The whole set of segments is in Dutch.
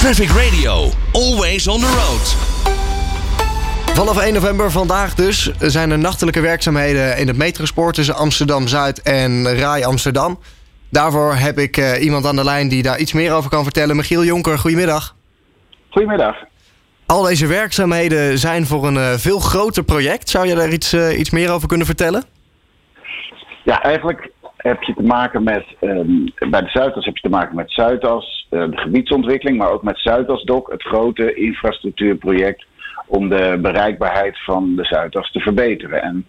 Traffic Radio, always on the road. Vanaf 1 november vandaag dus zijn er nachtelijke werkzaamheden in het metrospoor tussen Amsterdam Zuid en Rai Amsterdam. Daarvoor heb ik eh, iemand aan de lijn die daar iets meer over kan vertellen. Michiel Jonker, goedemiddag. Goedemiddag. Al deze werkzaamheden zijn voor een eh, veel groter project. Zou je daar iets, eh, iets meer over kunnen vertellen? Ja, eigenlijk heb je te maken met, ehm, bij de Zuidas heb je te maken met Zuidas, eh, de gebiedsontwikkeling, maar ook met Zuidasdok, het grote infrastructuurproject om de bereikbaarheid van de Zuidas te verbeteren. En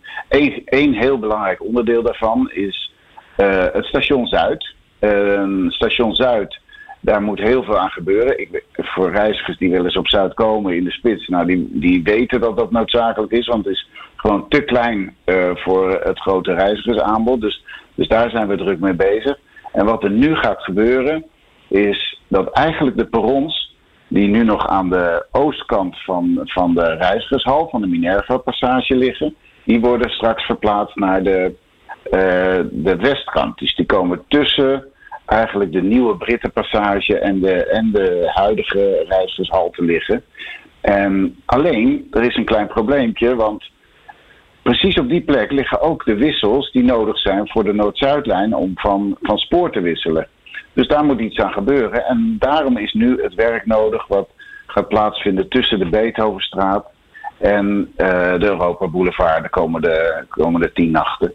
één, heel belangrijk onderdeel daarvan is eh, het station Zuid. Ehm, station Zuid, daar moet heel veel aan gebeuren. Ik, voor reizigers die wel eens op Zuid komen in de spits, nou, die, die weten dat dat noodzakelijk is, want het is gewoon te klein eh, voor het grote reizigersaanbod. Dus, dus daar zijn we druk mee bezig. En wat er nu gaat gebeuren, is dat eigenlijk de perrons die nu nog aan de oostkant van, van de reizigershal, van de Minerva-passage liggen, die worden straks verplaatst naar de, eh, de westkant. Dus die komen tussen eigenlijk de nieuwe Brittenpassage en de, en de huidige reizigershal te liggen. En alleen, er is een klein probleempje, want precies op die plek liggen ook de wissels die nodig zijn voor de Noord-Zuidlijn om van, van spoor te wisselen. Dus daar moet iets aan gebeuren. En daarom is nu het werk nodig wat gaat plaatsvinden tussen de Beethovenstraat en eh, de Europa Boulevard de komende, komende tien nachten.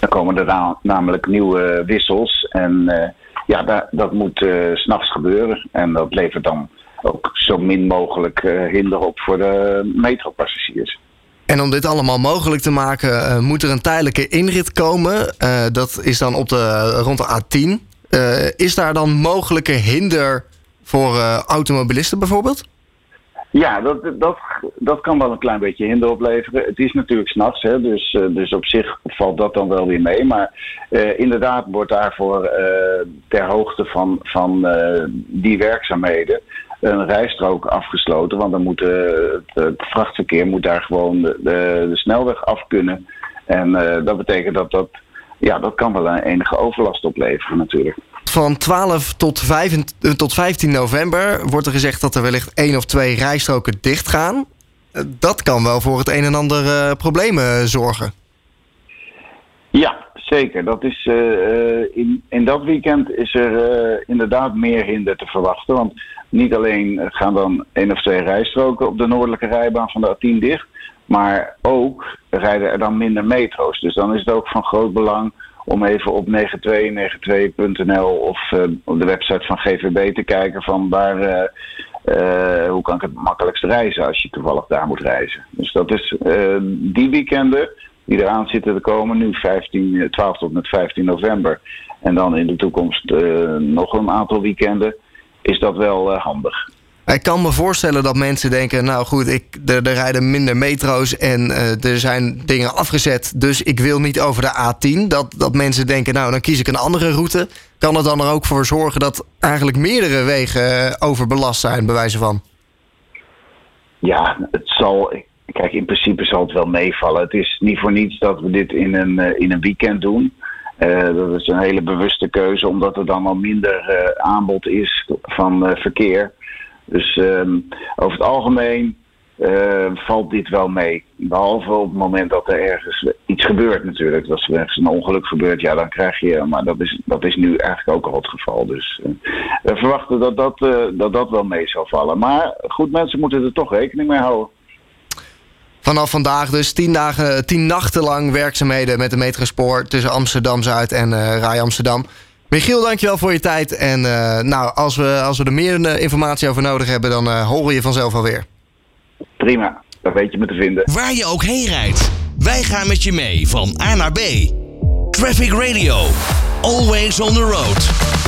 Dan komen er na- namelijk nieuwe wissels. En eh, ja, da- dat moet s s'nachts gebeuren. En dat levert dan ook zo min mogelijk hinder op voor de metropassagiers. En om dit allemaal mogelijk te maken, moet er een tijdelijke inrit komen. Dat is dan op de, rond de A10. Eh, is daar dan mogelijke hinder voor eh, automobilisten bijvoorbeeld? Ja, dat, dat, dat kan wel een klein beetje hinder opleveren. Het is natuurlijk s'nachts, dus, eh, dus op zich valt dat dan wel weer mee. Maar inderdaad wordt daarvoor ter hoogte van, van die werkzaamheden een rijstrook afgesloten. Want dan moet het, vrachtverkeer moet daar gewoon de, de, snelweg af kunnen. En dat betekent dat dat, ja, dat kan wel een enige overlast opleveren natuurlijk. Van 12 tot, 5, eh, tot 15 november wordt er gezegd dat er wellicht één of twee rijstroken dichtgaan. Eh, Dat kan wel voor het een en ander eh, problemen zorgen. Ja, zeker. Dat is, eh, eh, in, dat weekend is er eh, inderdaad meer hinder te verwachten. Want niet alleen gaan dan één of twee rijstroken op de noordelijke rijbaan van de A10 dicht. Maar ook rijden er dan minder metro's. Dus dan is het ook van groot belang om even op 9292.nl of op de website van GVB te kijken van waar, hoe kan ik het makkelijkst reizen als je toevallig daar moet reizen. Dus dat is die weekenden die eraan zitten te komen, nu 15, eh, 12 tot met 15 november. En dan in de toekomst eh, nog een aantal weekenden, is dat wel eh, handig. Ik kan me voorstellen dat mensen denken: Nou goed, ik, er, er rijden minder metro's en eh, er zijn dingen afgezet. Dus ik wil niet over de A10. Dat, dat mensen denken: Nou, dan kies ik een andere route. Kan het dan er ook voor zorgen dat eigenlijk meerdere wegen eh, overbelast zijn, bij wijze van? Ja, het zal. Kijk, in principe zal het wel meevallen. Het is niet voor niets dat we dit in een, eh, in een weekend doen. Eh, dat is een hele bewuste keuze, omdat er dan al minder eh, aanbod is van verkeer. Dus ehm, over het algemeen valt dit wel mee. Behalve op het moment dat er ergens iets gebeurt natuurlijk. Als er ergens een ongeluk gebeurt, ja, dan krijg je... Maar dat is, dat is nu eigenlijk ook al het geval. Dus we verwachten dat dat, dat dat wel mee zal vallen. Maar goed, mensen moeten er toch rekening mee houden. Vanaf vandaag dus tien, dagen, tien nachten lang werkzaamheden met de metrospoor tussen Amsterdam Zuid en eh Rai Amsterdam. Michiel, dankjewel voor je tijd. En eh, nou, als we, als we er meer eh, informatie over nodig hebben, dan eh, horen we je vanzelf alweer. Prima, daar weet je me te vinden. Waar je ook heen rijdt, wij gaan met je mee van A naar B. Traffic Radio, always on the road.